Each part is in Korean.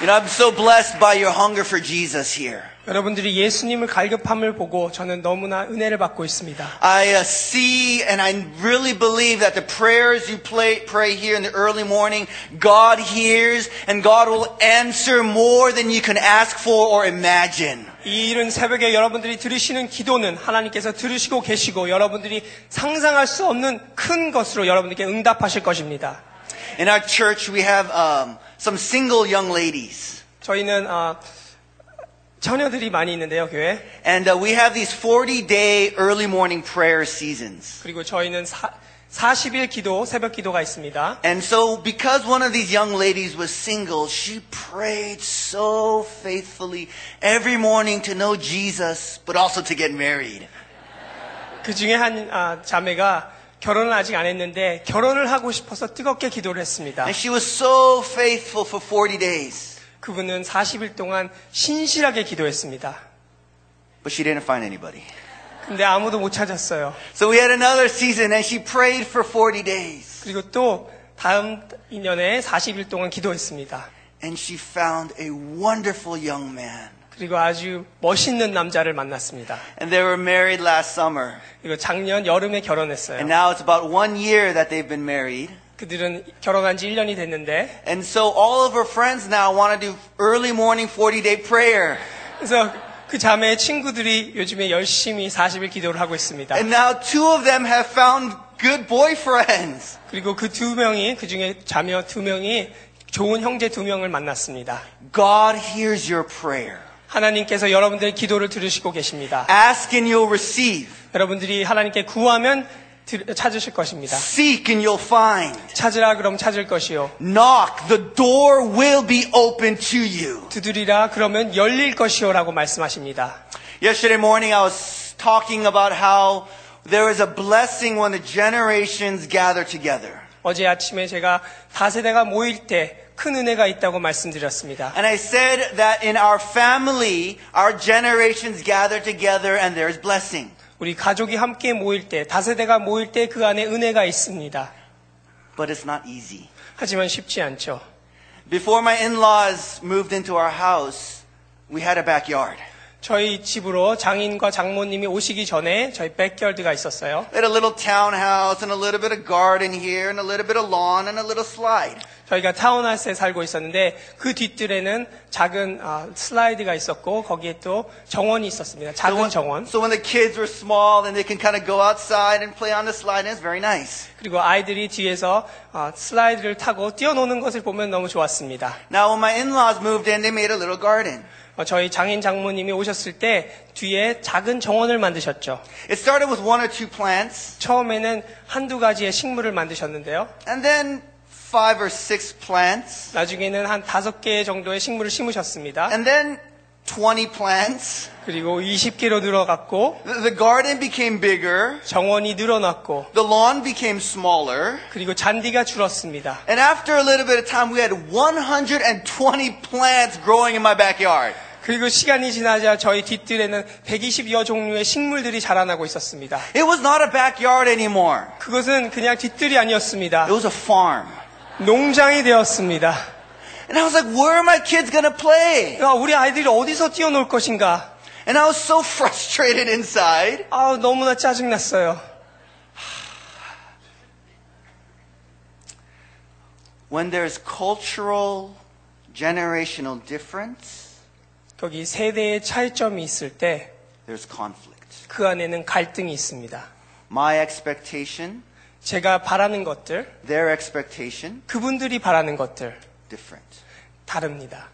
You know, I'm so blessed by your hunger for Jesus here. 여러분들이 예수님을 갈급함을 보고 저는 너무나 은혜를 받고 있습니다. I uh, see and I really believe that the prayers you play, pray here in the early morning, God hears and God will answer more than you can ask for or imagine. 이 이른 새벽에 여러분들이 들으시는 기도는 하나님께서 들으시고 계시고 여러분들이 상상할 수 없는 큰 것으로 여러분들께 응답하실 것입니다. In our church, we have um, some single young ladies. 저희는 어, 처녀들이 많이 있는데요, 교회. And uh, we have these 40 day early morning prayer seasons. 그리고 저희는 사, 40일 기도, 새벽 기도가 있습니다. And so, because one of these young ladies was single, she prayed so faithfully every morning to know Jesus, but also to get married. 그 중에 한 아, 자매가 결혼을 아직 안 했는데 결혼을 하고 싶어서 뜨겁게 기도를 했습니다. And she was so faithful for 40 days, 그분은 40일 동안 신실하게 기도했습니다. but she didn't find anybody. 근데 아무도 못 찾았어요. So we had another season, and she prayed for 40 days. 그리고 또 다음 2년에 40일 동안 기도했습니다. And she found a wonderful young man. 그리고 아주 멋있는 남자를 만났습니다. And they were married last summer. 그리고 작년 여름에 결혼했어요. And now it's about one year that they've been married. 그들은 결혼한 지 1년이 됐는데 And so all of her friends now want to do early morning 40 day prayer. 그래서 그 자매의 친구들이 요즘에 열심히 40일 기도를 하고 있습니다. And now two of them have found good boyfriends. 그리고 그 두 명이 그 중에 자매 두 명이 좋은 형제 두 명을 만났습니다. God hears your prayer. 하나님께서 여러분들의 기도를 들으시고 계십니다. Ask and you'll receive. 여러분들이 하나님께 구하면 들- 찾으실 것입니다. Seek and you'll find. 찾으라 그럼 찾을 것이요. Knock, the door will be open to you. 두드리라 그러면 열릴 것이요라고 말씀하십니다. Yesterday morning I was talking about how there is a blessing when the generations gather together. 어제 아침에 제가 다세대가 모일 때 큰 은혜가 있다고 말씀드렸습니다. And I said that in our family, our generations gather together and there's blessing. 우리 가족이 함께 모일 때, 다세대가 모일 때 그 안에 은혜가 있습니다. But it's not easy. 하지만 쉽지 않죠. Before my in-laws moved into our house, we had a backyard. 저희 집으로 장인과 장모님이 오시기 전에 저희 백열드가 있었어요. We had a little townhouse and a little bit of garden here and a little bit of lawn and a little slide. 저희가 타운하우스에 살고 있었는데 그 뒷뜰에는 작은 아, 슬라이드가 있었고 거기에 또 정원이 있었습니다. So 작은 when, 정원. so when the kids were small, then they can kind of go outside and play on the slide and it's very nice. 그리고 아이들이 뒤에서 아, 슬라이드를 타고 뛰어노는 것을 보면 너무 좋았습니다. Now when my in-laws moved in, they made a little garden. 어, 저희 장인 장모님이 오셨을 때 뒤에 작은 정원을 만드셨죠. It started with one or two plants 처음에는 한두 가지의 식물을 만드셨는데요. and then five or six plants 나중에는 한 다섯 개 정도의 식물을 심으셨습니다. and then 20 plants. 그리고 20개로 늘어갔고 The, garden became bigger. 정원이 늘어났고 The lawn became smaller. 그리고 잔디가 줄었습니다. And after a little bit of time, we had 120 plants growing in my backyard. 그리고 시간이 지나자 저희 뒷뜰에는 120여 종류의 식물들이 자라나고 있었습니다. It was not a backyard anymore. 그것은 그냥 뒷뜰이 아니었습니다. It was a farm. 농장이 되었습니다. And I was like, where are my kids to play? 야, 우리 아이들이 어디서 뛰어놀 것인가? And I was so frustrated inside. 아, 너무나 짜증났어요. When there's cultural, generational difference, 거기 세대의 차이점이 있을 때그 there's conflict. 안에는 갈등이 있습니다. My expectation, 제가 바라는 것들, their expectation, 그분들이 바라는 것들 different. 다릅니다.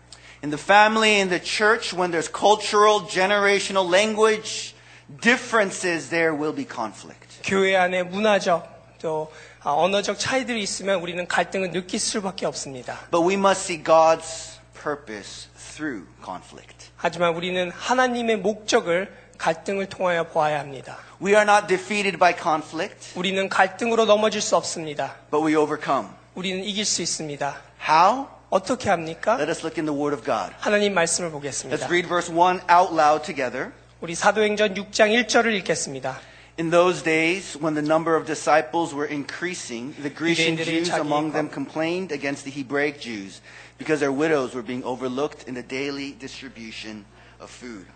In the family, in the church, when there's cultural, generational language differences, there will be conflict. 교회 안에 문화적 또 아, 언어적 차이들이 있으면 우리는 갈등을 느낄 수밖에 없습니다. But we must see God's purpose through conflict. 하지만 우리는 하나님의 목적을 갈등을 통하여 보아야 합니다. We are not defeated by conflict, 우리는 갈등으로 넘어질 수 없습니다. but we overcome. 우리는 이길 수 있습니다. How? 어떻게 합니까? Let us look in the Word of God. 하나님 말씀을 Let's 보겠습니다. read verse 1 out loud together. 우리 사도행전 6장 1절을 읽겠습니다. In those days, when the number of disciples were increasing, the Grecian 유대인들이 Jews 자기 among them 과- complained against the Hebraic Jews. because their widows were being overlooked in the daily distribution of food.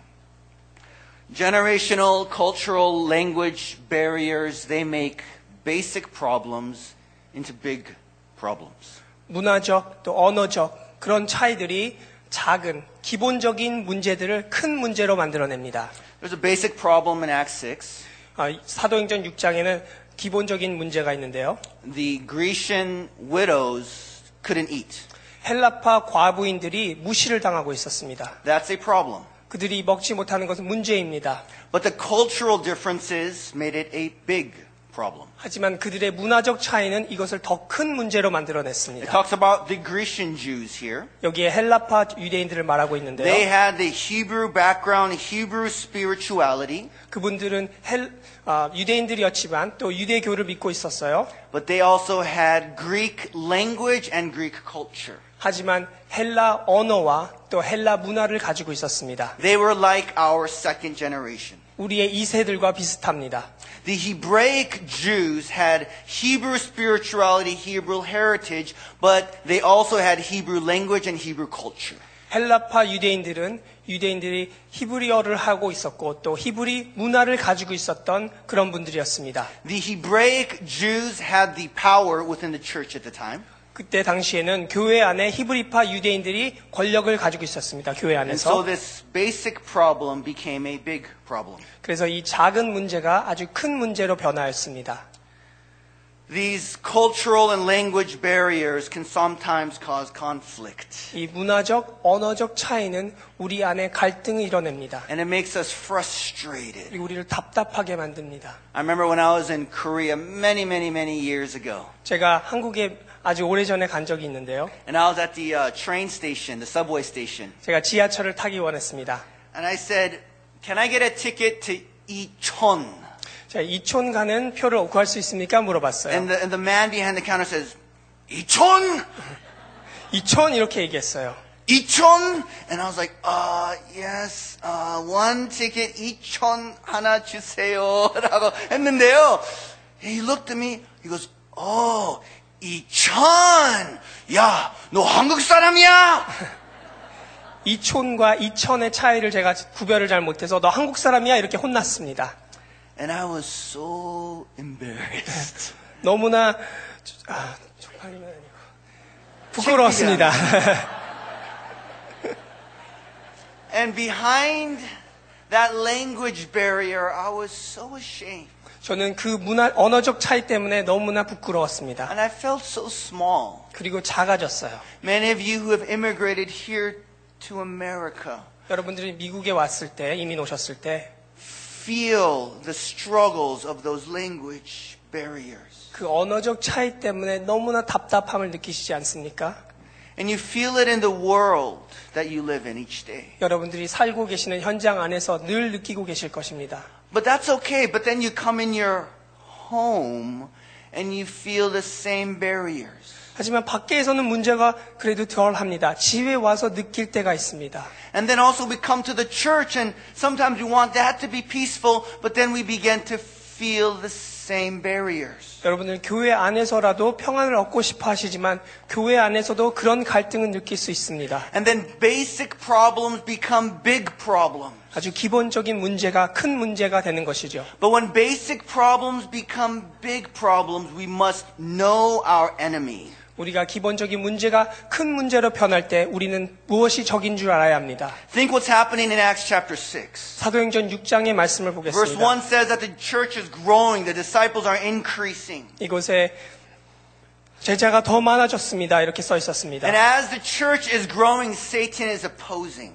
Generational, cultural, language barriers, they make basic problems into big problems. 문화적 또 언어적 그런 차이들이 작은 기본적인 문제들을 큰 문제로 만들어냅니다. There's a basic problem in Acts 6. 아, 사도행전 6장에는 기본적인 문제가 있는데요. The Grecian widows couldn't eat. 헬라파 과부인들이 무시를 당하고 있었습니다. That's a problem. 그들이 먹지 못하는 것은 문제입니다. But the cultural differences made it a big problem. 하지만 그들의 문화적 차이는 이것을 더 큰 문제로 It 만들어냈습니다. talks about the Grecian Jews here. 여기에 헬라파 유대인들을 말하고 They 있는데요. had the Hebrew background, Hebrew spirituality, 그분들은 헬, 아, 유대인들이었지만 또 유대교를 믿고 있었어요. but they also had Greek language and Greek culture. 하지만 헬라 언어와 또 헬라 문화를 가지고 있었습니다. They were like our second generation. 우리의 2세들과 비슷합니다. The Hebraic Jews had Hebrew spirituality, Hebrew heritage, but they also had Hebrew language and Hebrew culture. 헬라파 유대인들은 유대인들이 히브리어를 하고 있었고 또 히브리 문화를 가지고 있었던 그런 분들이었습니다. The Hebraic Jews had the power within the church at the time. 그때 당시에는 교회 안에 히브리파 유대인들이 권력을 가지고 있었습니다. 교회 안에서. this basic problem became a big problem. 그래서 이 작은 문제가 아주 큰 문제로 변화했습니다. These cultural and language barriers can sometimes cause conflict. 이 문화적, 언어적 차이는 우리 안에 갈등을 이뤄냅니다. And it makes us frustrated. 우리를 답답하게 만듭니다. I remember when I was in Korea many, many, many years ago. 제가 한국에 아주 오래전에 간 적이 있는데요. And I was at the uh, train station, the subway station. 제가 지하철을 타기 원했습니다. And I said, Can I get a ticket to Ichon? 제가 이촌 가는 표를 구할 수 있습니까? 물어봤어요. And the, and the man behind the counter says, Ichon? 이촌 이렇게 얘기했어요. Ichon? And I was like, uh, yes, uh, one ticket, Ichon 하나 주세요. 라고 했는데요. He looked at me, he goes, oh, Ichon! 야, 너 한국 사람이야? 이촌과 이천의 차이를 제가 구별을 잘 못해서 너 한국 사람이야? 이렇게 혼났습니다. And I was so embarrassed. 너무나 아, 쪽팔리면 아니고 부끄러웠습니다. And behind that language barrier, I was so ashamed. 저는 그 문화 언어적 차이 때문에 너무나 부끄러웠습니다. And I felt so small. 그리고 작아졌어요. Many of you who have immigrated here to America 여러분들이 미국에 왔을 때 이민 오셨을 때그 feel the struggles of those language barriers. 그 언어적 차이 때문에 너무나 답답함을 느끼시지 않습니까? And you feel it in the world that you live in each day. 여러분들이 살고 계시는 현장 안에서 늘 느끼고 계실 것입니다. But that's okay. But then you come in your home and you feel the same barriers. 하지만 밖에서는 문제가 그래도 덜 합니다. 집에 와서 느낄 때가 있습니다. And then also we come to the church and sometimes we want that to be peaceful, but then we begin to feel the same barriers. 여러분들 교회 안에서라도 평안을 얻고 싶어 하시지만 교회 안에서도 그런 갈등을 느낄 수 있습니다. And then basic problems become big problems. 아주 기본적인 문제가 큰 문제가 되는 것이죠. But when basic problems become big problems, we must know our enemy. 우리가 기본적인 문제가 큰 문제로 변할 때 우리는 무엇이 적인 줄 알아야 합니다. Think what's happening in Acts chapter 6. 사도행전 6장의 말씀을 Verse 보겠습니다. 1 says that the church is growing, the disciples are increasing. 이곳에 제자가 더 많아졌습니다. 이렇게 써 있었습니다. And as the church is growing, Satan is opposing.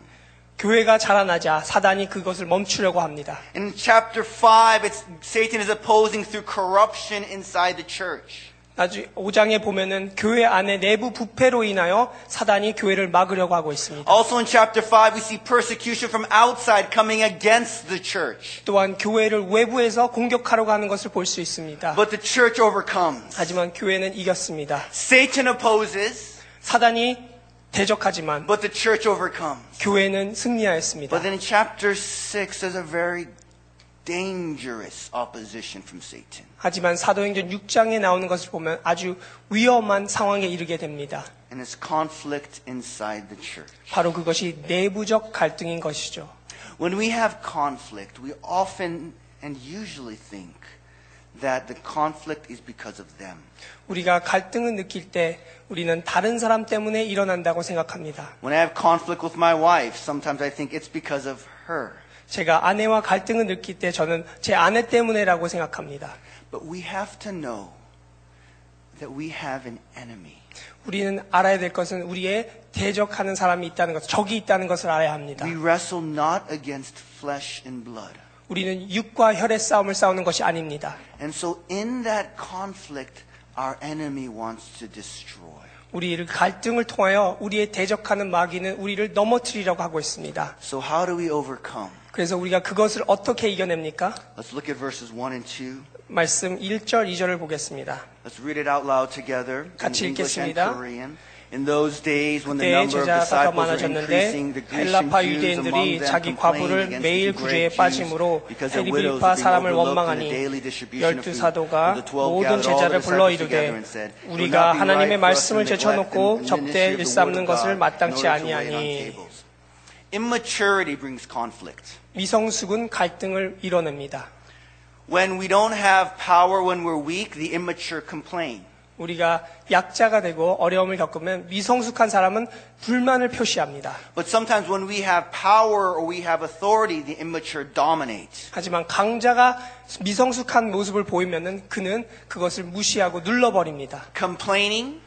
교회가 자라나자 사단이 그것을 멈추려고 합니다. In chapter 5, it's, Satan is opposing through corruption inside the church. 나중 5장에 보면은 교회 안에 내부 부패로 인하여 사단이 교회를 막으려고 하고 있습니다. Also in chapter 5, we see persecution from outside coming against the church. 또한 교회를 외부에서 공격하려고 하는 것을 볼 수 있습니다. But the church overcomes. 하지만 교회는 이겼습니다. Satan opposes, 사단이 대적하지만 but the church overcomes. 교회는 승리하였습니다. But then in chapter 6, there's a very dangerous opposition from Satan. 하지만 사도행전 6장에 나오는 것을 보면 아주 위험한 상황에 이르게 됩니다. And it's conflict inside the church. 바로 그것이 내부적 갈등인 것이죠. When we have conflict, we often and usually think that the conflict is because of them. 우리가 갈등을 느낄 때 우리는 다른 사람 때문에 일어난다고 생각합니다. When I have conflict with my wife, sometimes I think it's because of her. 제가 아내와 갈등을 느낄 때 저는 제 아내 때문에라고 생각합니다. But we have to know that we have an enemy. 우리는 알아야 될 것은 우리의 대적하는 사람이 있다는 것, 적이 있다는 것을 알아야 합니다. We wrestle not against flesh and blood. 우리는 육과 혈의 싸움을 싸우는 것이 아닙니다. And so in that conflict, our enemy wants to destroy. 우리를 갈등을 통하여 우리의 대적하는 마귀는 우리를 넘어뜨리려고 하고 있습니다. So how do we overcome? 그래서 우리가 그것을 어떻게 이겨냅니까? Let's look at verses 1 and 2. 말씀 1절, 2절을 보겠습니다. Let's read it out loud together 같이 읽겠습니다. In those days when the number of disciples were increasing, the Grecian Jews among them 자기 과부를 against 매일 the 구제에 빠짐으로 because their widows 헬리비파 사람을 원망하니 daily distribution of 열두 food. 사도가 And the twelve 모든 제자를 불러 이르되 and said, "It would 우리가 하나님의 말씀을 제쳐놓고 word 일삼는 것을 God 마땅치 아니하니 tables." Immaturity brings conflict. 미성숙은 갈등을 이뤄냅니다. When we don't have power, when we're weak, the immature complain. 우리가 약자가 되고 어려움을 겪으면 미성숙한 사람은 불만을 표시합니다. But sometimes when we have power or we have authority, the immature dominate. 하지만 강자가 미성숙한 모습을 보이면은 그는 그것을 무시하고 눌러버립니다. Complaining,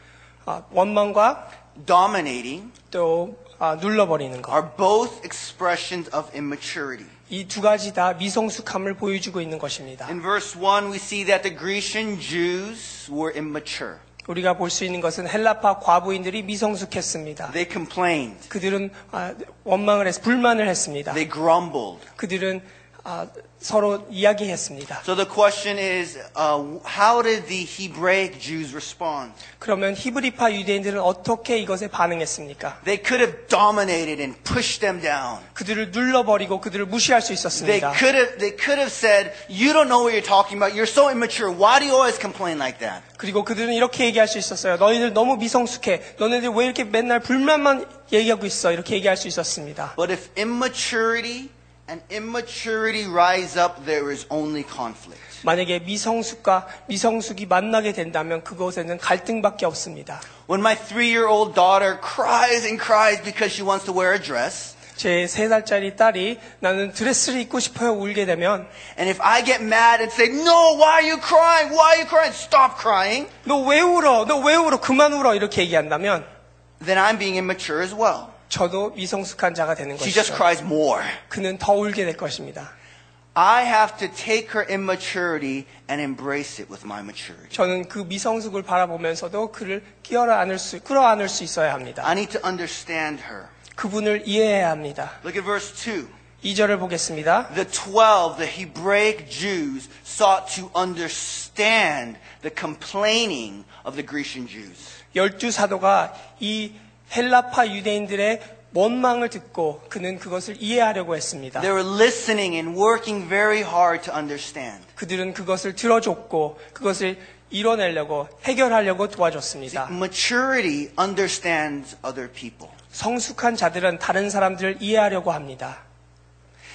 아, 원망과 dominating 또 아, 눌러버리는 것. are both expressions of immaturity. 이 두 가지 다 미성숙함을 보여주고 있는 것입니다. In verse 1, we see that the Grecian Jews were immature. 우리가 볼 수 있는 것은 헬라파 과부인들이 미성숙했습니다. They complained, 그들은 아, 원망을 했, 불만을 했습니다. they grumbled. 그들은 아, 서로 이야기했습니다. So the question is, uh, how did the Hebraic Jews respond? 그러면 히브리파 유대인들은 어떻게 이것에 반응했습니까? They could have dominated and pushed them down. 그들을 눌러버리고 그들을 무시할 수 They 있었습니다. could have, they could have said, you don't know what you're talking about. You're so immature. Why do you always complain like that? 그리고 그들은 이렇게 얘기할 수 있었어요. 너희들 너무 미성숙해. 너네들 왜 이렇게 맨날 불만만 얘기하고 있어? 이렇게 얘기할 수 있었습니다. But if immaturity and immaturity rise up, there is only conflict. 만약에 미성숙과 미성숙이 만나게 된다면 그곳에는 갈등밖에 없습니다. When my three-year-old daughter cries and cries because she wants to wear a dress, 제 세 살짜리 딸이 나는 드레스를 입고 싶어요 울게 되면 and if I get mad and say, no, why are you crying? Why are you crying? Stop crying. 너 왜 울어? 너 왜 울어? 그만 울어 이렇게 얘기한다면 Then I'm being immature as well. 저도 미성숙한 자가 되는 She just 것이죠. cries more. 그는 더 울게 될 것입니다. I have to take her immaturity and embrace it with my maturity. 저는 그 미성숙을 바라보면서도 그를 끼어라 안을 수, 끌어안을 수 있어야 합니다. I need to understand her. 그분을 이해해야 합니다. Look at verse 2. 2절을 보겠습니다. The twelve, the Hebraic Jews, sought to understand the complaining of the Grecian Jews. 열두 사도가 이 헬라파 유대인들의 원망을 듣고 그는 그것을 이해하려고 했습니다. They were listening and working very hard to understand. 그들은 그것을 들어줬고 그것을 이뤄내려고 해결하려고 도와줬습니다. Maturity understands other people. 성숙한 자들은 다른 사람들을 이해하려고 합니다.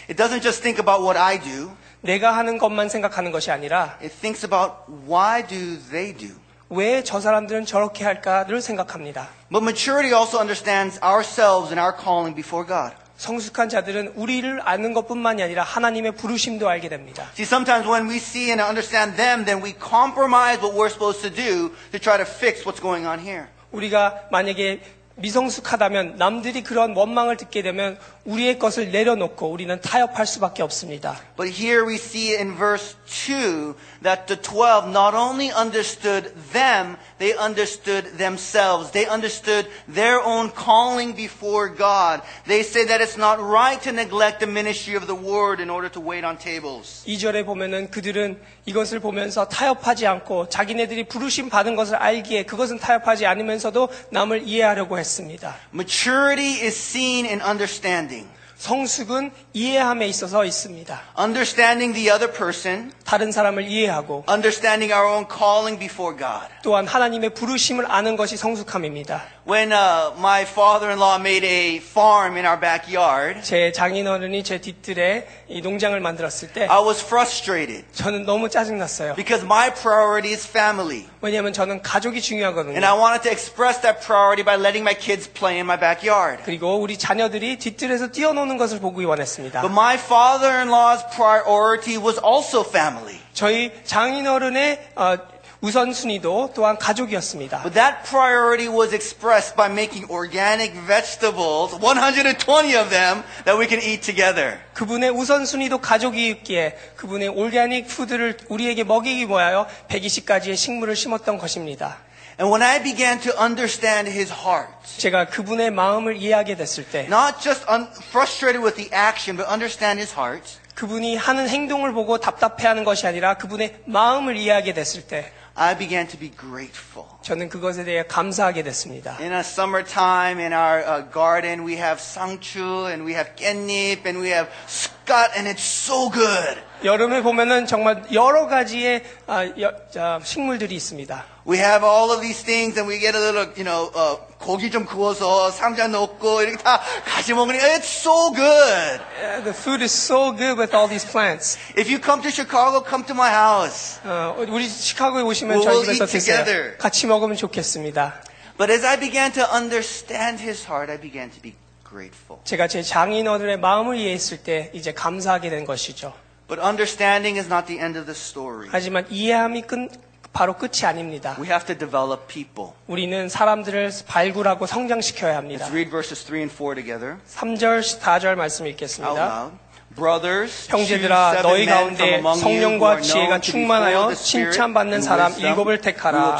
It doesn't just think about what I do. 내가 하는 것만 생각하는 것이 아니라 It thinks about why do they do. 왜 저 사람들은 저렇게 할까를 생각합니다. But maturity also understands ourselves and our calling before God. 성숙한 자들은 우리를 아는 것뿐만이 아니라 하나님의 부르심도 알게 됩니다. See, sometimes when we see and understand them, then we compromise what we're supposed to do to try to fix what's going on here. 우리가 만약에 미성숙하다면 남들이 그런 원망을 듣게 되면 우리의 것을 내려놓고 우리는 타협할 수밖에 없습니다. But here we see in verse 2 that the 12 not only understood them, they understood themselves. They understood their own calling before God. They say that it's not right to neglect the ministry of the word in order to wait on tables. 2절에 보면은 그들은 이것을 보면서 타협하지 않고 자기네들이 부르심 받은 것을 알기에 그것은 타협하지 않으면서도 남을 이해하려고 했습니다. Maturity is seen in understanding. 성숙은 이해함에 있어서 있습니다. Understanding the other person, 다른 사람을 이해하고 understanding our own calling before God. 또한 하나님의 부르심을 아는 것이 성숙함입니다. When uh, my father-in-law made a farm in our backyard, 제 장인어른이 제 뒤뜰에 이 농장을 만들었을 때 I was frustrated 저는 너무 짜증났어요. because my priority is family. 왜냐하면 저는 가족이 And 중요하거든요. I wanted to express that priority by letting my kids play in my backyard. 그리고 우리 자녀들이 뒤뜰에서 뛰어노는 것을 보기 원했습니다. But my father-in-law's priority was also family. 저희 장인어른의 어, 우선순위도 또한 가족이었습니다. But that priority was expressed by making organic vegetables, 120 of them, that we can eat together. 그분의 우선순위도 가족이기에 그분의 올가닉 푸드를 우리에게 먹이기 위하여 120가지의 식물을 심었던 것입니다. And when I began to understand his heart, 제가 그분의 마음을 이해하게 됐을 때 not just un- frustrated with the action, but understand his heart, 그분이 하는 행동을 보고 답답해하는 것이 아니라 그분의 마음을 이해하게 됐을 때 I began to be grateful. 저는 그것에 대해 감사하게 됐습니다. In a summertime in our uh, garden, we have sangchu and we have 깻잎 and we have scut and it's so good. 여름에 보면은 정말 여러 가지의 아, 여- 자, 식물들이 있습니다. We have all of these things and we get a little, you know, uh, 고기 좀 구워서 상자 넣고 이렇게 다 같이 먹으니까 it's so good. Uh, The food is so good with all these plants. If you come to Chicago, come to my house. 어, 우리 시카고에 오시면 We'll 저희 집에서 eat 드세요. together. 같이 먹으면 좋겠습니다. But as I began to understand his heart, I began to be grateful. 제가 제 장인어른의 마음을 이해했을 때 이제 감사하게 된 것이죠. But understanding is not the end of the story. 하지만 이해함이 끝, 바로 끝이 아닙니다. We have to develop people. 우리는 사람들을 발굴하고 성장시켜야 합니다. Let's read verses 3 and 4 together 3절, 4절 말씀 읽겠습니다. loud. Brothers, 형제들아 너희 가운데 성령과 지혜가 충만하여 칭찬받는 사람. 일곱을 택하라.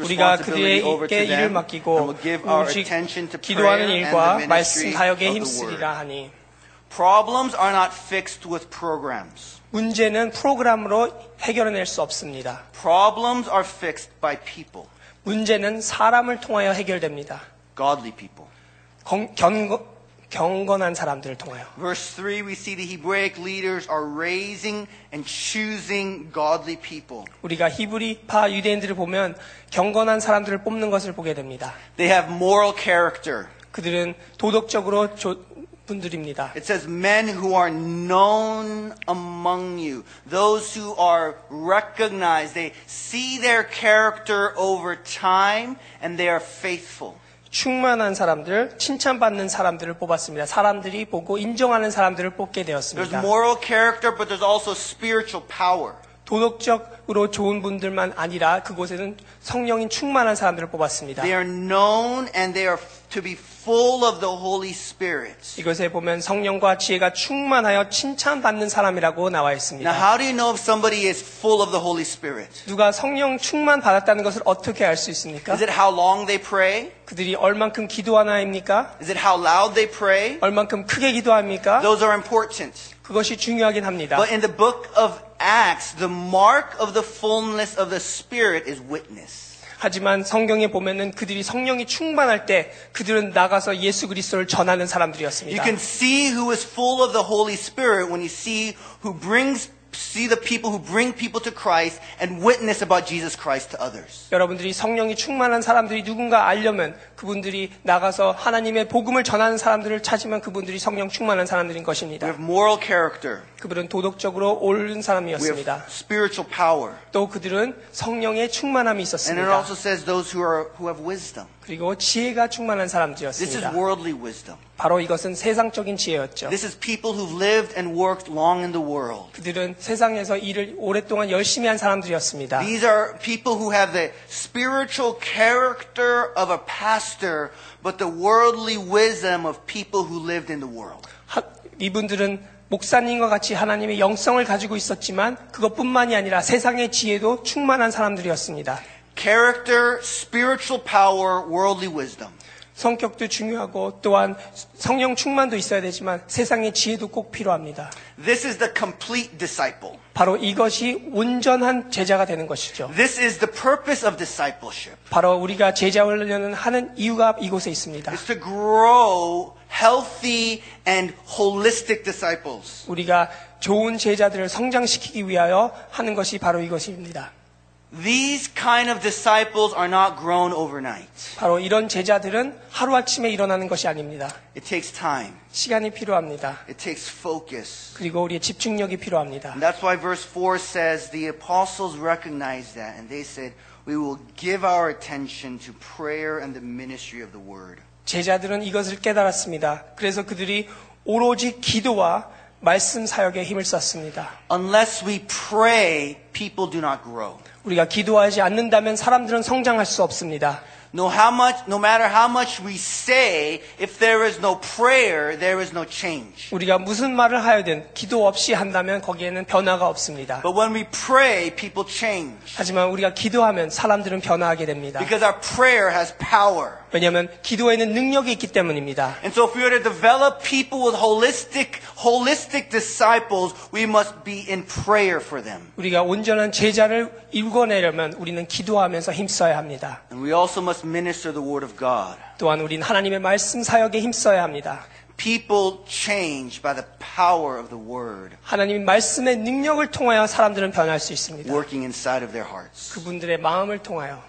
우리가 그들에게 일을 맡기고 오직 기도하는 일과 말씀 사역에 힘쓰리라. 하니 Problems are not fixed with programs. 문제는 프로그램으로 해결해낼 수 없습니다. Problems are fixed by people, 문제는 사람을 통하여 해결됩니다. godly people. 건- 견거- 경건한 사람들을 통하여. Verse 3, we see the Hebraic leaders are raising and choosing godly people. 우리가 히브리파 유대인들을 보면 경건한 사람들을 뽑는 것을 보게 됩니다. They have moral character. 그들은 도덕적으로 조- 분들입니다. It says, men who are known among you, those who are recognized, they see their character over time and they are faithful. 충만한 사람들, 칭찬받는 사람들을 뽑았습니다. 사람들이 보고 인정하는 사람들을 뽑게 There's 되었습니다. moral character, but there's also spiritual power. 도덕적으로 좋은 분들만 아니라 그곳에는 성령인 충만한 사람들을 뽑았습니다. They are known and they are to be full of the Holy Spirit. 이것에 보면 성령과 지혜가 충만하여 칭찬받는 사람이라고 나와 Now, 있습니다. how do you know if somebody is full of the Holy Spirit? 누가 성령 충만 받았다는 것을 어떻게 알 수 있습니까? Is it how long they pray? 그들이 얼만큼 기도하나입니까? Is it how loud they pray? 얼만큼 크게 기도합니까? Those are important. 그것이 중요하긴 합니다. But in the book of Acts, the mark of the fullness of the Spirit is witness. 하지만 성경에 보면은 그들이 성령이 충만할 때 그들은 나가서 예수 그리스도를 전하는 You 사람들이었습니다. can see who is full of the Holy Spirit when you see who brings see the people who bring people to Christ and witness about Jesus Christ to others. 여러분들이 성령이 충만한 사람들이 누군가 알려면 그분들이 나가서 하나님의 복음을 전하는 사람들을 찾으면 그분들이 성령 충만한 사람들인 We 것입니다. have moral character. 그들은 도덕적으로 옳은 We have 사람이었습니다. spiritual power. 또 그들은 성령의 충만함이 And it 있었습니다. also says those who are who have wisdom. 그리고 지혜가 충만한 This is 사람들이었습니다. worldly wisdom. 바로 이것은 세상적인 지혜였죠. This is people who've lived and worked long in the world. 그들은 세상에서 일을 오랫동안 열심히 한 사람들이었습니다. These are people who have the spiritual character of a pastor, but the worldly wisdom of people who lived in the world. 하- 이분들은 목사님과 같이 하나님의 영성을 가지고 있었지만 그것뿐만이 아니라 세상의 지혜도 충만한 사람들이었습니다. Character, spiritual power, worldly wisdom. 성격도 중요하고 또한 성령 충만도 있어야 되지만 세상의 지혜도 꼭 필요합니다. This is the complete disciple. 바로 이것이 온전한 제자가 되는 것이죠. This is the purpose of discipleship. 바로 우리가 제자 훈련을 하는 이유가 이곳에 있습니다. Is to grow healthy and holistic disciples. 우리가 좋은 제자들을 성장시키기 위하여 하는 것이 바로 이것입니다. These kind of disciples are not grown overnight. 바로 이런 제자들은 하루아침에 일어나는 것이 아닙니다. It takes time. 시간이 필요합니다. It takes focus. 그리고 우리의 집중력이 필요합니다. And that's why verse 4 says the apostles recognized that and they said, We will give our attention to prayer and the ministry of the word. 제자들은 이것을 깨달았습니다. 그래서 그들이 오로지 기도와 말씀 사역에 힘을 썼습니다. Unless we pray, people do not grow. 우리가 기도하지 않는다면 사람들은 성장할 수 없습니다. No, how much, no matter how much we say, if there is no prayer, there is no change. 우리가 무슨 말을 하여든 기도 없이 한다면 거기에는 변화가 없습니다. But when we pray, people change. 하지만 우리가 기도하면 사람들은 변화하게 됩니다. Because our prayer has power. 왜냐하면 기도에는 능력이 있기 때문입니다. And so if we are to develop people with holistic, holistic disciples, we must be in prayer for them. 우리가 온전한 제자를 일궈내려면 우리는 기도하면서 힘써야 합니다. And we also must minister the word of God. 또한 우리는 하나님의 말씀 사역에 힘써야 합니다. People change by the power of the word 하나님의 말씀의 능력을 통하여 사람들은 변할 수 있습니다. working inside of their hearts. 그분들의 마음을 통하여.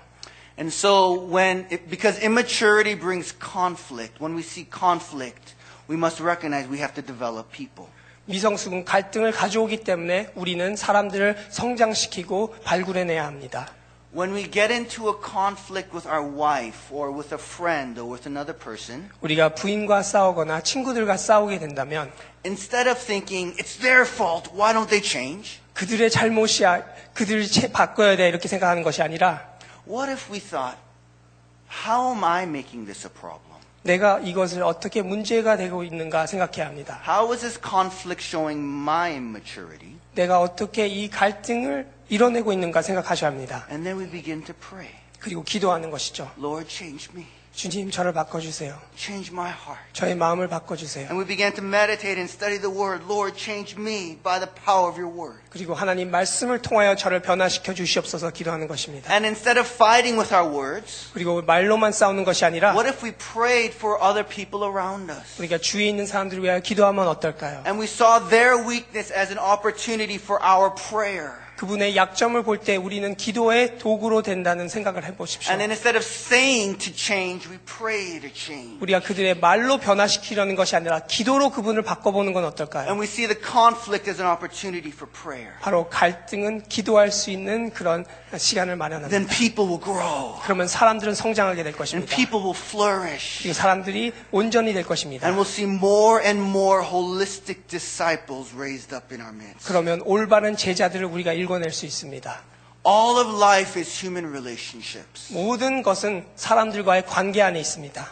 And so when, it, because immaturity brings conflict, when we see conflict, we must recognize we have to develop people. 미성숙은 갈등을 가져오기 때문에 우리는 사람들을 성장시키고 발굴해내야 합니다. When we get into a conflict with our wife or with a friend or with another person, 우리가 부인과 싸우거나 친구들과 싸우게 된다면 instead of thinking, it's their fault, why don't they change? 그들의 잘못이야, 그들을 채- 바꿔야 돼 이렇게 생각하는 것이 아니라 What if we thought, how am I making this a problem? 내가 이것을 어떻게 문제가 되고 있는가 생각해야 합니다. How is this conflict showing my immaturity? 내가 어떻게 이 갈등을 이뤄내고 있는가 생각하셔야 합니다. And then we begin to pray. 그리고 기도하는 것이죠. Lord, change me. 주님 저를 바꿔주세요. Change my heart. 저의 마음을 바꿔주세요. And we began to meditate and study the word. Lord, change me by the power of your word. 그리고 하나님 말씀을 통하여 저를 변화시켜 주시옵소서 기도하는 것입니다. And instead of fighting with our words, 그리고 말로만 싸우는 것이 아니라 what if we prayed for other people around us? 우리가 주위에 있는 사람들을 위하여 기도하면 어떨까요? And we saw their weakness as an opportunity for our prayer. 그분의 약점을 볼 때 우리는 기도의 도구로 된다는 생각을 해보십시오. And then instead of saying to change, we pray to change. 우리가 그들의 말로 변화시키려는 것이 아니라 기도로 그분을 바꿔보는 건 어떨까요? And we see the conflict as an opportunity for prayer. 바로 갈등은 기도할 수 있는 그런 시간을 마련합니다. Then people will grow. 그러면 사람들은 성장하게 될 것입니다. people will flourish. 그리고 사람들이 온전히 될 것입니다. And we'll see more and more holistic disciples raised up in our midst. 그러면 올바른 제자들을 우리가 읽어낼 수 있습니다. All of life is human relationships. 모든 것은 사람들과의 관계 안에 있습니다.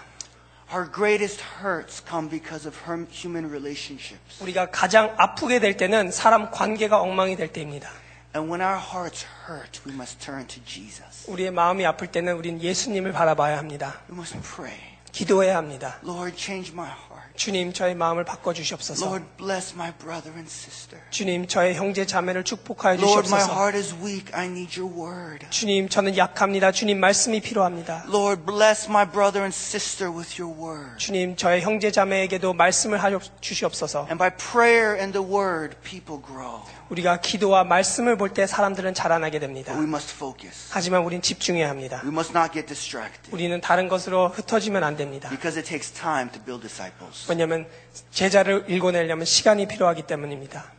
Our greatest hurts come because of hum- human relationships. 우리가 가장 아프게 될 때는 사람 관계가 엉망이 될 때입니다. And when our hearts hurt, we must turn to Jesus. 우리의 마음이 아플 때는 우린 예수님을 바라봐야 합니다. We must pray. 기도해야 합니다. Lord, change my heart. 주님, 저의 마음을 바꿔 주시옵소서. Lord, bless my brother and sister. 주님, 저의 형제 자매를 축복하여 Lord, my 주시옵소서. heart is weak. I need your word. 주님, 저는 약합니다. 주님, 말씀이 필요합니다. Lord, bless my brother and sister with your word. 주님, 저의 형제 자매에게도 말씀을 주시옵소서. And by prayer and the word, people grow. 우리가 기도와 말씀을 볼 때 사람들은 자라나게 됩니다. We must focus. 하지만 우린 집중해야 합니다. We must not get distracted 우리는 다른 것으로 흩어지면 안 됩니다. because it takes time to build disciples. 왜냐하면 제자를 읽어내려면 시간이 필요하기 때문입니다.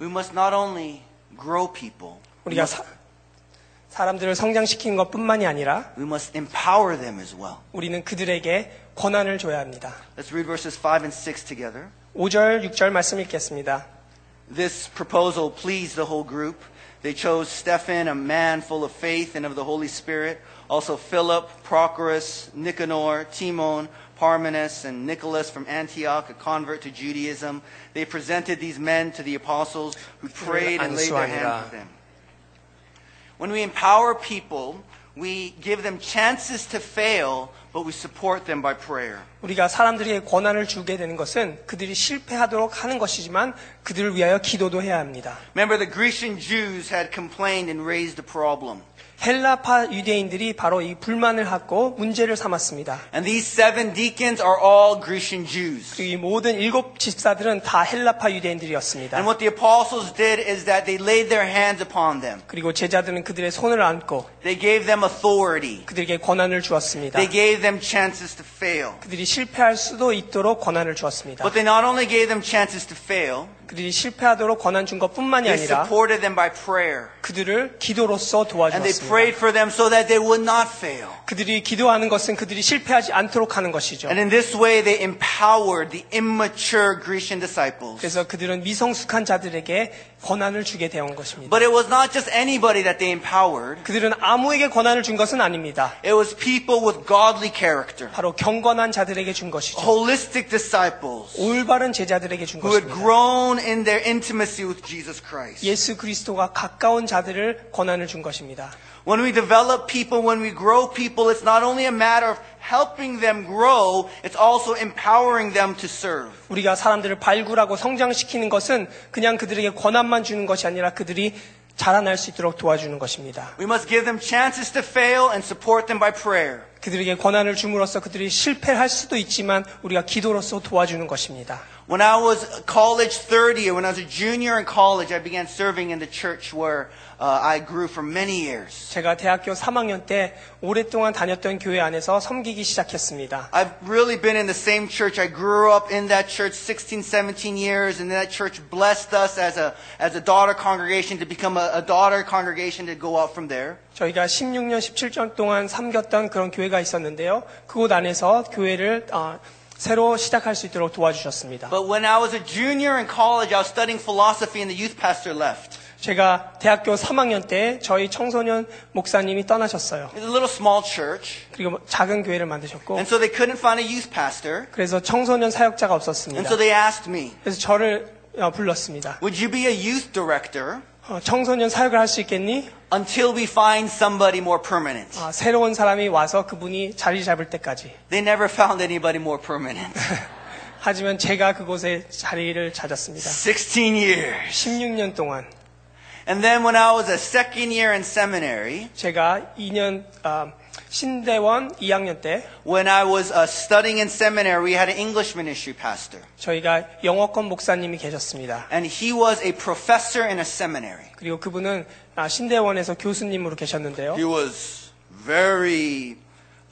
We must not only grow people, 우리가 사, 사람들을 성장시키는 것뿐만이 아니라 we must empower them as well. 우리는 그들에게 권한을 줘야 합니다. Let's read verses 5 and 6 together. 5절, 6절 말씀 읽겠습니다. This proposal pleased the whole group. They chose Stephen, a man full of faith and of the Holy Spirit, also Philip, Prochorus, Nicanor, Timon, Parmenas, and Nicholas from Antioch, a convert to Judaism. They presented these men to the apostles who prayed and laid their hands on them. When we empower people, we give them chances to fail, but we support them by prayer. 우리가 사람들에게 권한을 주게 되는 것은 그들이 실패하도록 하는 것이지만 그들을 위하여 기도도 해야 합니다. Remember, the Grecian Jews had complained and raised a problem. 헬라파 유대인들이 바로 이 불만을 갖고 문제를 삼았습니다. And these seven deacons are all Grecian Jews. 그리고 이 모든 일곱 집사들은 다 헬라파 유대인들이었습니다. And what the apostles did is that they laid their hands upon them. 그리고 제자들은 그들의 손을 안고 They gave them authority. 그들에게 권한을 주었습니다. They gave them chances to fail. 그들이 실패할 수도 있도록 권한을 주었습니다. But they not only gave them chances to fail, 그들이 실패하도록 권한 준 것뿐만이 they 아니라 supported them by prayer. 그들을 기도로서 And they 도와주었습니다. prayed for them so that they would not fail. 그들이 기도하는 것은 그들이 실패하지 않도록 하는 것이죠. And in this way, they empowered the immature Grecian disciples. 그래서 그들은 미성숙한 자들에게 권한을 주게 되온 것입니다. But it was not just anybody that they empowered. 그들은 아무에게 권한을 준 것은 아닙니다. It was people with godly character, 바로 경건한 자들에게 준 것이죠. holistic disciples 올바른 제자들에게 준 who had 것입니다. grown in their intimacy with Jesus Christ. 예수 그리스도가 가까운 자들을 권한을 준 것입니다. When we develop people, when we grow people, it's not only a matter of helping them grow, it's also empowering them to serve. 우리가 사람들을 발굴하고 성장시키는 것은 그냥 그들에게 권한만 주는 것이 아니라 그들이 자라날 수 있도록 도와주는 것입니다. We must give them chances to fail and support them by prayer. 그들에게 권한을 줌으로써 그들이 실패할 수도 있지만 우리가 기도로서 도와주는 것입니다. When I was college 30, or when I was a junior in college, I began serving in the church where uh, I grew for many years. 제가 대학교 3학년 때 오랫동안 다녔던 교회 안에서 섬기기 시작했습니다. I've really been in the same church. I grew up in that church 16, 17 years, and that church blessed us as a, as a daughter congregation to become a, a daughter congregation to go out from there. 저희가 16년, 17년 동안 섬겼던 그런 교회가 있었는데요. 그곳 안에서 교회를 어, 새로 시작할 수 있도록 도와주셨습니다. But when I was a junior in college, I was studying philosophy, and the youth pastor left. 제가 대학교 3학년 때 저희 청소년 목사님이 떠나셨어요. It's a little small church, 그리고 뭐 작은 교회를 만드셨고 and so they couldn't find a youth pastor, 그래서 청소년 사역자가 and 없었습니다. so they asked me, 그래서 저를 어, 불렀습니다. "Would you be a youth director 어, 청소년 사역을 할 수 있겠니? until we find somebody more permanent?" 아, 새로운 사람이 와서 그분이 자리 잡을 때까지. They never found anybody more permanent. 하지만 제가 그곳에 자리를 찾았습니다. 16 years. 16년 동안 And then when I was a second year in seminary, 제가 2년 아, 신대원 2학년 때 when I was uh, studying in seminary, we had an English ministry pastor. 저희가 영어권 목사님이 계셨습니다. And he was a professor in a seminary. 그리고 그분은 아, 신대원에서 교수님으로 계셨는데요. He was very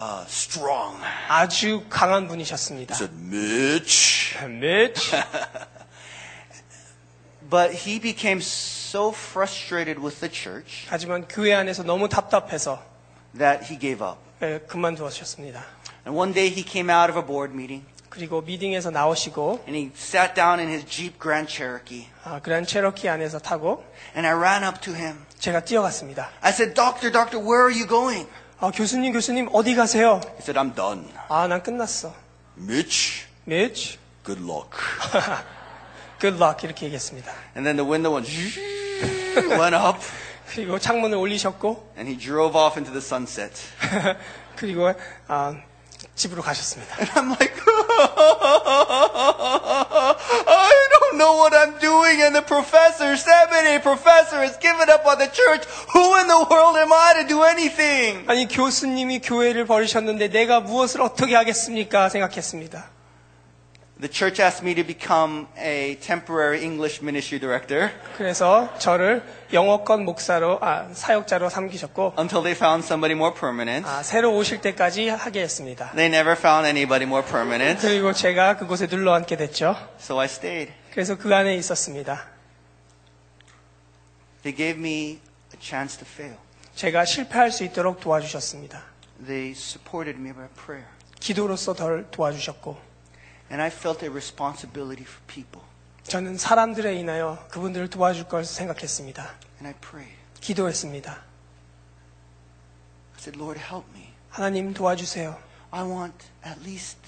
uh, strong. 아주 강한 분이셨습니다. said, Mitch. Mitch. But he became so frustrated with the church 하지만 교회 안에서 너무 답답해서 that he gave up. 예, 그만두셨습니다. And one day he came out of a board meeting 그리고 미팅에서 나오시고 and he sat down in his Jeep Grand Cherokee. 아, 그란 체로키 안에서 타고 And I ran up to him. 제가 뛰어갔습니다. I said, Doctor, doctor, where are you going? 아, 교수님, 교수님 어디 가세요? He said, I'm done. 아, 난 끝났어. Mitch, Mitch, good luck. good luck 이렇게 얘기했습니다. And then the window went, went up 그리고 창문을 올리셨고 and he drove off into the sunset. 그리고 아, 집으로 가셨습니다. And I'm like, I don't know what I'm doing. And the professor, seminary professor, has given up on the church. Who in the world am I to do anything? 아니 교수님이 교회를 버리셨는데 내가 무엇을 어떻게 하겠습니까 생각했습니다. The church asked me to become a temporary English ministry director 그래서 저를 영어권 목사로 아, 사역자로 삼기셨고 until they found somebody more permanent. 아, 새로 오실 때까지 하게 했습니다. They never found anybody more permanent, 그리고 제가 그곳에 눌러 앉게 됐죠. so I stayed. 그래서 그 안에 있었습니다. They gave me a chance to fail. 제가 실패할 수 있도록 도와주셨습니다. They supported me by prayer. 기도로서 덜 도와주셨고 And I felt a responsibility for people. 저는 사람들에 인하여 그분들을 도와줄 걸 생각했습니다. And I prayed. 기도했습니다. I said, Lord, help me. 하나님 도와주세요. I want at least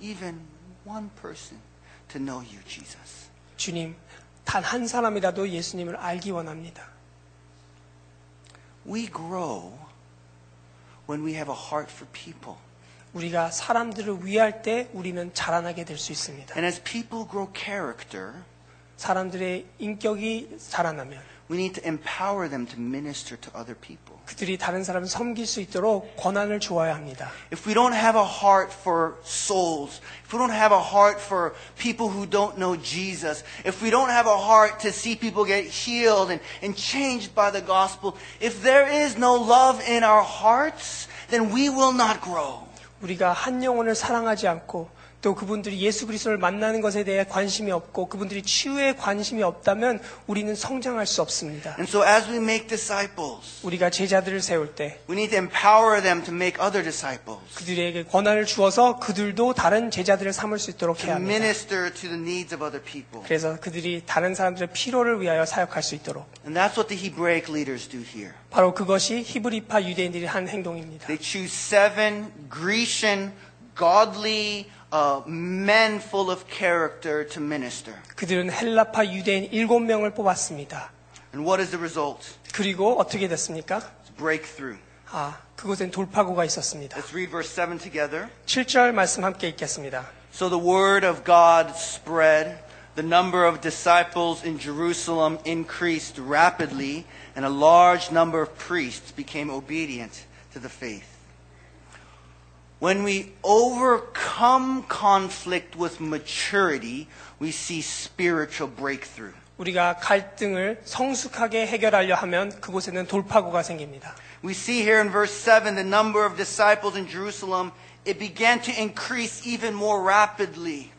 even one person to know you, Jesus. 주님, 단 한 사람이라도 예수님을 알기 원합니다. We grow when we have a heart for people. 우리가 사람들을 위할 때 우리는 자라나게 될 수 있습니다. And as people grow character, 사람들의 인격이 자라나면 we need to empower them to minister to other people. 그들이 다른 사람을 섬길 수 있도록 권한을 주어야 합니다. If we don't have a heart for souls, if we don't have a heart for people who don't know Jesus, if we don't have a heart to see people get healed and, and changed by the gospel, if there is no love in our hearts, then we will not grow. 우리가 한 영혼을 사랑하지 않고 또 그분들이 예수 그리스도를 만나는 것에 대해 관심이 없고 그분들이 치유에 관심이 없다면 우리는 성장할 수 없습니다. And so as we make disciples, 우리가 제자들을 세울 때 we need to empower them to make other disciples, 그들에게 권한을 주어서 그들도 다른 제자들을 삼을 수 있도록 to 해야 합니다. minister to the needs of other people. 그래서 그들이 다른 사람들의 필요를 위하여 사역할 수 있도록 And that's what the Hebraic leaders do here. 바로 그것이 히브리파 유대인들이 한 행동입니다. They choose seven Grecian, godly uh, men full of character to minister. 그들은 헬라파 유대인 일곱 명을 뽑았습니다. And what is the result? 그리고 어떻게 됐습니까? It's breakthrough. 아, 그곳엔 돌파구가 있었습니다. Let's read verse 7 together. 7절 말씀 함께 읽겠습니다. So the word of God spread. The number of disciples in Jerusalem increased rapidly, and a large number of priests became obedient to the faith. When we overcome conflict with maturity, we see spiritual breakthrough. 우리가 갈등을 성숙하게 해결하려 하면 그곳에는 돌파구가 생깁니다. We see here in verse 7 the number of disciples in Jerusalem, it began to increase even more rapidly.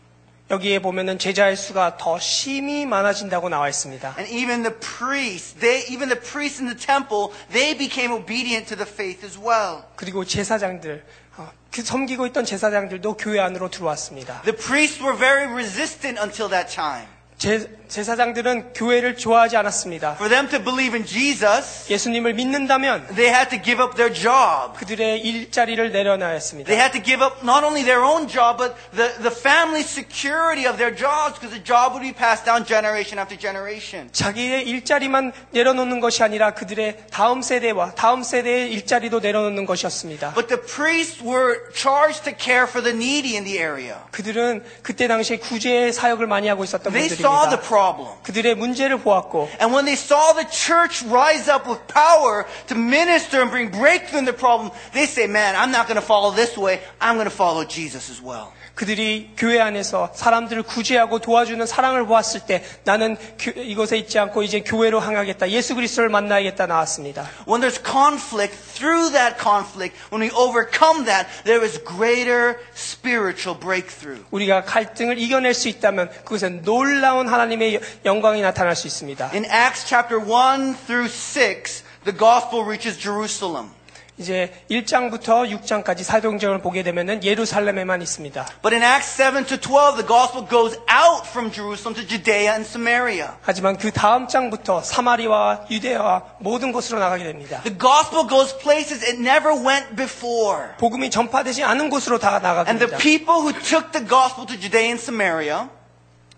여기에 보면은 제자의 수가 더 심히 많아진다고 나와 있습니다. And even the priests, they, even the priests in the temple, they became obedient to the faith as well. 그리고 제사장들, 어, 그 섬기고 있던 제사장들도 교회 안으로 들어왔습니다. The priests were very resistant until that time. 제, 제사장들은 교회를 좋아하지 않았습니다. For them to believe in Jesus, 예수님을 믿는다면 they had to give up their job. 그들의 일자리를 내려놔야 했습니다. They had to give up not only their own job, but the, the family security of their jobs, because the job would be passed down generation after generation. 자기의 일자리만 내려놓는 것이 아니라 그들의 다음 세대와 다음 세대의 일자리도 내려놓는 것이었습니다. But the priests were charged to care for the needy in the area. 그들은 그때 당시에 구제의 사역을 많이 하고 있었던 분들입니다. problem. 그들의 문제를 보았고 And when they saw the church rise up with power to minister and bring breakthrough in the problem, they say, man, I'm not going to follow this way. I'm going to follow Jesus as well. 그들이 교회 안에서 사람들을 구제하고 도와주는 사랑을 보았을 때 나는 교- 이곳에 있지 않고 이제 교회로 향하겠다. 예수 그리스도를 만나야겠다 나왔습니다. When there's conflict, through that conflict, when we overcome that, there is greater spiritual breakthrough. 우리가 갈등을 이겨낼 수 있다면 그것은 놀라운 하나님의 영광이 나타날 수 있습니다. In Acts chapter 1 through 6, the gospel reaches Jerusalem. 이제 1장부터 6장까지 사도행전을 보게 되면은 예루살렘에만 있습니다. But in Acts 7 to 12, the gospel goes out from Jerusalem to Judea and Samaria. 하지만 그 다음 장부터 사마리아와 유대와 모든 곳으로 나가게 됩니다. The gospel goes places it never went before. 복음이 전파되지 않은 곳으로 다 나가게 And the 됩니다. people who took the gospel to Judea and Samaria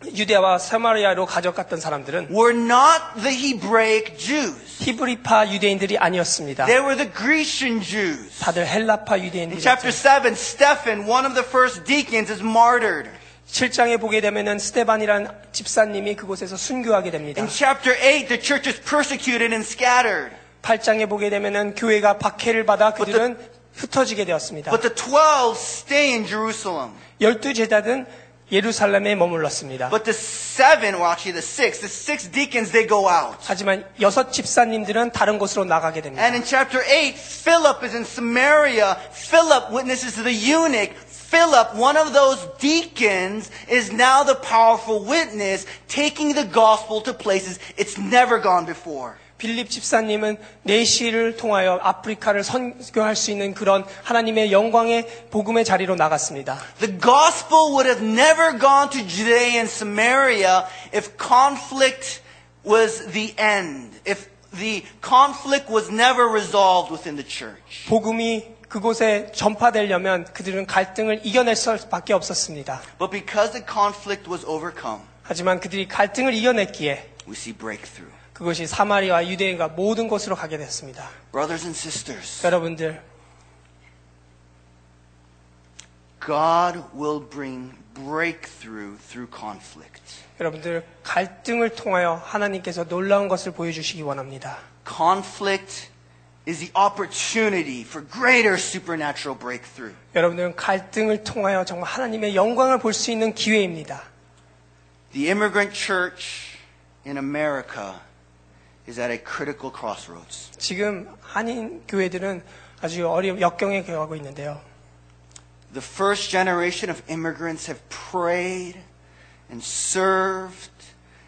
유대와 사마리아로 가져갔던 사람들은 were not the Hebraic Jews. 히브리파 유대인들이 아니었습니다. They were the Grecian Jews. 다들 헬라파 In chapter 유대인들이었죠. 7, Stephen, one of the first deacons, is martyred. 7장에 보게 되면은 스테반이란 집사님이 그곳에서 순교하게 됩니다. In chapter 8, the church is persecuted and scattered. 8장에 보게 되면은 교회가 박해를 받아 그들은 흩어지게 되었습니다. But the 12 stay in Jerusalem. 열두 제자는 예루살렘에 머물렀습니다. But the seven, well actually the six, the six deacons, they go out. 하지만 여섯 집사님들은 다른 곳으로 나가게 됩니다. And in chapter 8, Philip is in Samaria. Philip witnesses to the eunuch. Philip, one of those deacons, is now the powerful witness, taking the gospel to places it's never gone before. 빌립 집사님은 내시를 통하여 아프리카를 선교할 수 있는 그런 하나님의 영광의 복음의 자리로 나갔습니다. The gospel would have never gone to Judea and Samaria if conflict was the end, if the conflict was never resolved within the church. 복음이 그곳에 전파되려면 그들은 갈등을 이겨낼 수밖에 없었습니다. But because the conflict was overcome, 하지만 그들이 갈등을 이겨냈기에 we see breakthrough. 그것이 사마리아 유대인과 모든 곳으로 가게 됐습니다. Brothers and sisters, 여러분들 God will bring breakthrough through conflict. 여러분들 갈등을 통하여 하나님께서 놀라운 것을 보여주시기 원합니다. Conflict is the opportunity for greater supernatural breakthrough. 여러분들은 갈등을 통하여 정말 하나님의 영광을 볼 수 있는 기회입니다. The immigrant church in America is at a critical crossroads. 지금 한인 교회들은 아주 어려운 역경에 겨하고 있는데요. The first generation of immigrants have prayed and served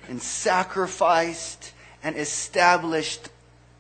and sacrificed and established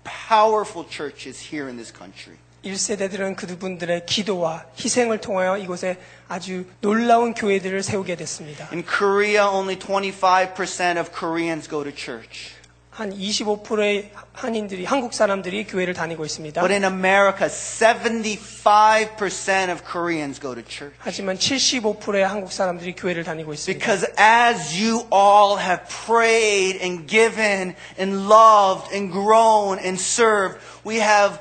powerful churches here in this country. 1세대들은 그분들의 기도와 희생을 통하여 이곳에 아주 놀라운 교회들을 세우게 됐습니다. In Korea, only 25% of Koreans go to church. 한 25%의 한인들이 한국 사람들이 교회를 다니고 있습니다. But in America, 75% of Koreans go to church. 하지만 75%의 한국 사람들이 교회를 다니고 있습니다. Because as you all have prayed and given and loved and grown and served, we have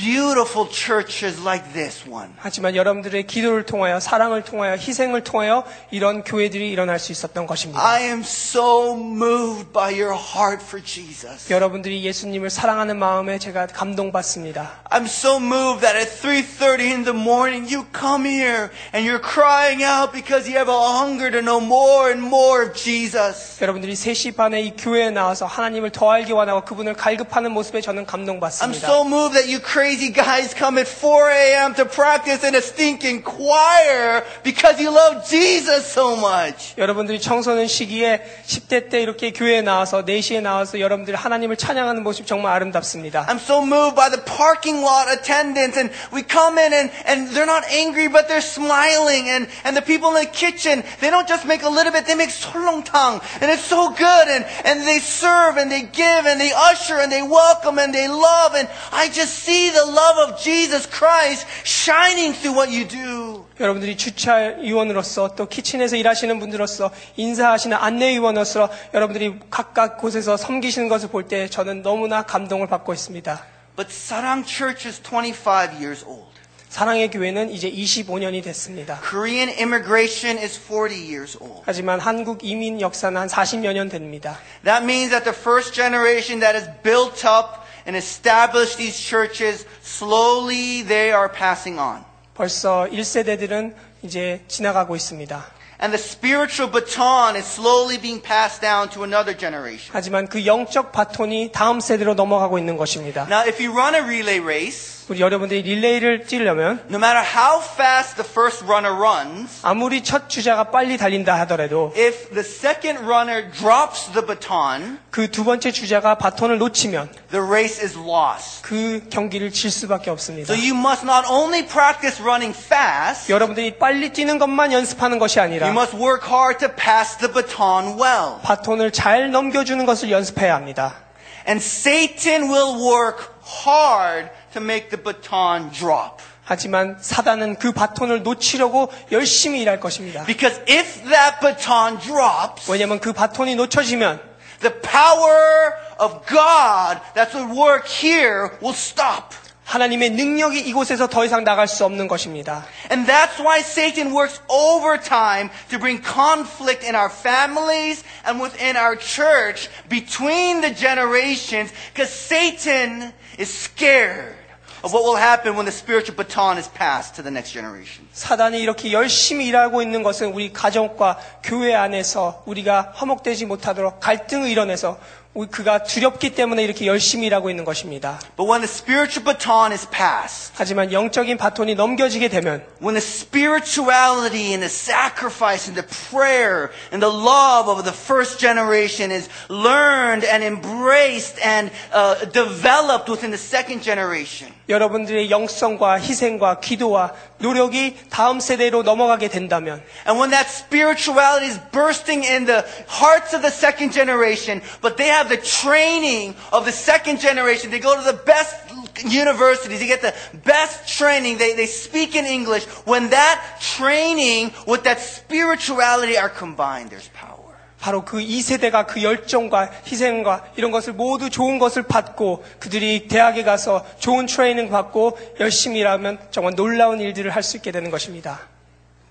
beautiful churches like this one. 하지만 여러분들의 기도를 통하여 사랑을 통하여 희생을 통하여 이런 교회들이 일어날 수 있었던 것입니다. I am so moved by your heart for Jesus. 여러분들이 예수님을 사랑하는 마음에 제가 감동받습니다. I'm so moved that at 3:30 in the morning you come here and you're crying out because you have a hunger to know more and more of Jesus. 여러분들이 3시 반에 이 교회에 나와서 하나님을 더 알기 원하고 그분을 갈급하는 모습에 저는 I'm 감동받습니다. so moved that you crazy guys come at 4 a.m. to practice in a stinking choir because you love Jesus so much. 여러분들이 청소년 시기에 10대 때 이렇게 교회에 나와서 4시에 나와서 여러분들이 하나님을 찬양하는 모습 정말 아름답습니다. I'm so moved by the parking lot attendants and we come in and, and they're not angry but they're smiling and, and the people in the kitchen, they don't just make a little bit, they make solongtang and it's so good and, and they serve and they give and they usher and they welcome and they love and I just see the love of Jesus Christ shining through what you do. 여러분들이 주차 위원으로서 또 키친에서 일하시는 분들로서 인사하시는 안내 위원으로서 여러분들이 각각 곳에서 섬기시는 것을 볼 때 저는 너무나 감동을 받고 있습니다. But Sarang Church is 25 years old. 사랑의 교회는 이제 25년이 됐습니다. Korean immigration is 40 years old. 하지만 한국 이민 역사는 한 40여 년 됩니다. That means that the first generation that has built up and established these churches, slowly they are passing on. 벌써 1세대들은 이제 지나가고 있습니다. And the spiritual baton is slowly being passed down to another generation. 하지만 그 영적 바톤이 다음 세대로 넘어가고 있는 것입니다. Now, if you run a relay race, 우리 여러분들이 릴레이를 뛰려면 no matter how fast the first runner runs, 아무리 첫 주자가 빨리 달린다 하더라도 if the second runner drops the baton, 그 두 번째 주자가 바톤을 놓치면 the race is lost. 그 경기를 질 수밖에 없습니다. So you must not only practice running fast, 여러분들이 빨리 뛰는 것만 연습하는 것이 you 아니라 must work hard to pass the baton well. 바톤을 잘 넘겨 주는 것을 연습해야 합니다. And Satan will work hard to make the baton drop. 하지만 사단은 그 바톤을 놓치려고 열심히 일할 것입니다. Because if that baton drops, 왜냐하면 그 바톤이 놓쳐지면 the power of God that's at work here will stop. 하나님의 능력이 이곳에서 더 이상 나갈 수 없는 것입니다. And that's why Satan works overtime to bring conflict in our families and within our church between the generations because Satan is scared 사단이 이렇게 열심히 일하고 있는 것은 우리 가정과 교회 안에서 우리가 화목되지 못하도록 갈등을 우리 그가 두렵기 때문에 이렇게 열심히 일하고 있는 것입니다. But when the spiritual baton is passed, 하지만 영적인 바톤이 넘겨지게 되면 when the spirituality and the sacrifice and the prayer and the love of the first generation is learned and embraced and uh, developed within the second generation, 여러분들의 영성과 희생과 기도와 노력이 다음 세대로 넘어가게 된다면 and when that spirituality is bursting in the hearts of the second generation, but they have the training of the second generation, they go to the best universities, they get the best training, they, they speak in English. When that training with that spirituality are combined, there's power. 바로 그 2세대가 그 열정과 희생과 이런 것을 모두 좋은 것을 받고 그들이 대학에 가서 좋은 트레이닝 받고 열심히 일하면 정말 놀라운 일들을 할 수 있게 되는 것입니다.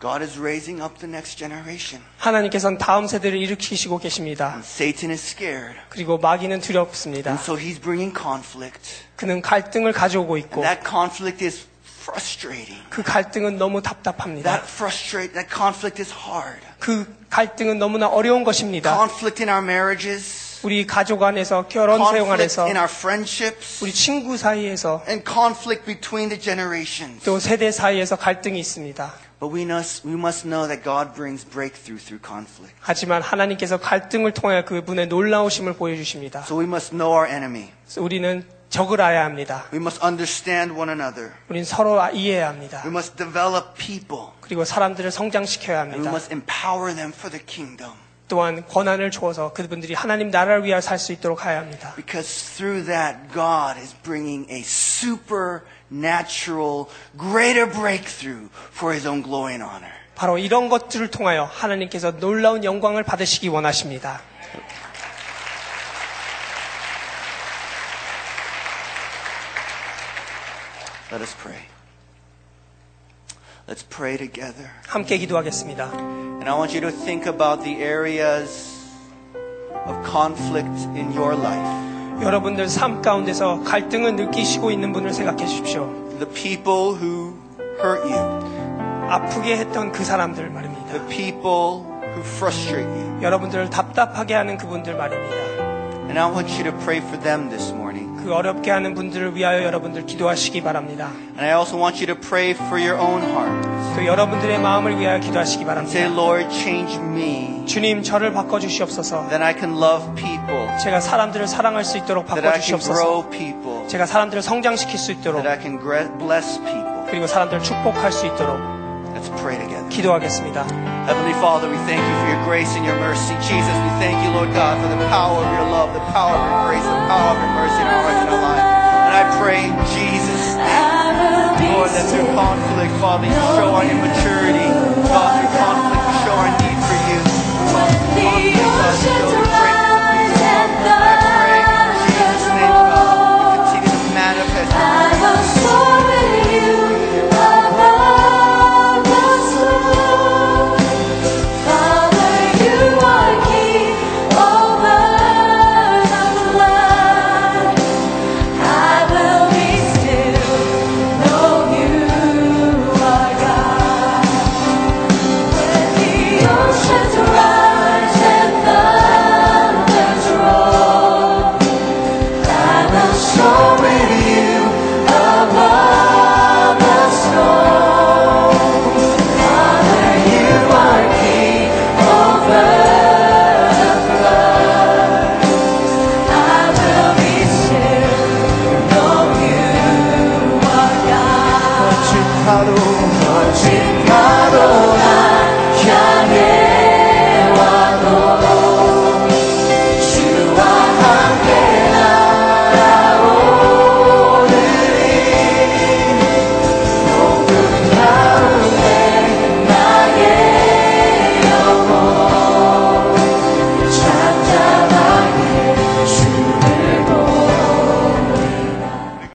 God is raising up the next generation. 하나님께서는 다음 세대를 일으키시고 계십니다. And Satan is scared. 그리고 마귀는 두렵습니다. And so he's bringing conflict. 그는 갈등을 가져오고 있고 That conflict is frustrating. 그 갈등은 너무 답답합니다. That frustrate that conflict is hard. 그 갈등은 너무나 어려운 것입니다. Conflict in our marriages, 우리 가족 안에서 결혼 conflict 생활에서 in our friendships, 우리 친구 사이에서 and conflict between the generations. 또 세대 사이에서 갈등이 있습니다. But we must, we must know that God brings breakthrough through conflict. 하지만 하나님께서 갈등을 통해 그분의 놀라우심을 보여주십니다. So we must know our enemy. 우리는 적을 알아야 합니다. We must understand one another. 우리는 서로 이해해야 합니다. We must develop people. 그리고 사람들을 성장시켜야 And we 합니다. must empower them for the kingdom. 또한 권한을 주어서 그분들이 하나님 나라를 위하여 살 수 있도록 하야 합니다. Because through that, God is bringing a supernatural, greater breakthrough for His own glory and honor. 바로 이런 것들을 통하여 하나님께서 놀라운 영광을 받으시기 원하십니다. Let us pray. Let's pray together. 함께 기도하겠습니다. And I want you to think about the areas of conflict in your life. 여러분들 삶 가운데서 갈등을 느끼시고 있는 분을 생각해 주십시오. The people who hurt you. 아프게 했던 그 사람들 말입니다. The people who frustrate you. 여러분들을 답답하게 하는 그분들 말입니다. And I want you to pray for them this morning. 그 어렵게 하는 분들을 위하여 여러분들 기도하시기 바랍니다. And I also want you to pray for your own heart. 또 여러분들의 마음을 위하여 기도하시기 Say, 바랍니다. Lord, change me. 주님 저를 바꿔 주시옵소서. That I can love people. 제가 사람들을 사랑할 수 있도록 That 바꿔 I can 주시옵소서. grow people. 제가 사람들을 성장시킬 수 있도록 That I can bless people. 그리고 사람들을 축복할 수 있도록 Let's pray together. 기도하겠습니다. Heavenly Father, we thank you for your grace and your mercy. Jesus, we thank you, Lord God, for the power of your love, the power of your grace, the power of your mercy in our hearts and our lives. And I pray Jesus' Lord, that through conflict, Father, you show our immaturity. God, through conflict, you show our need for you. God,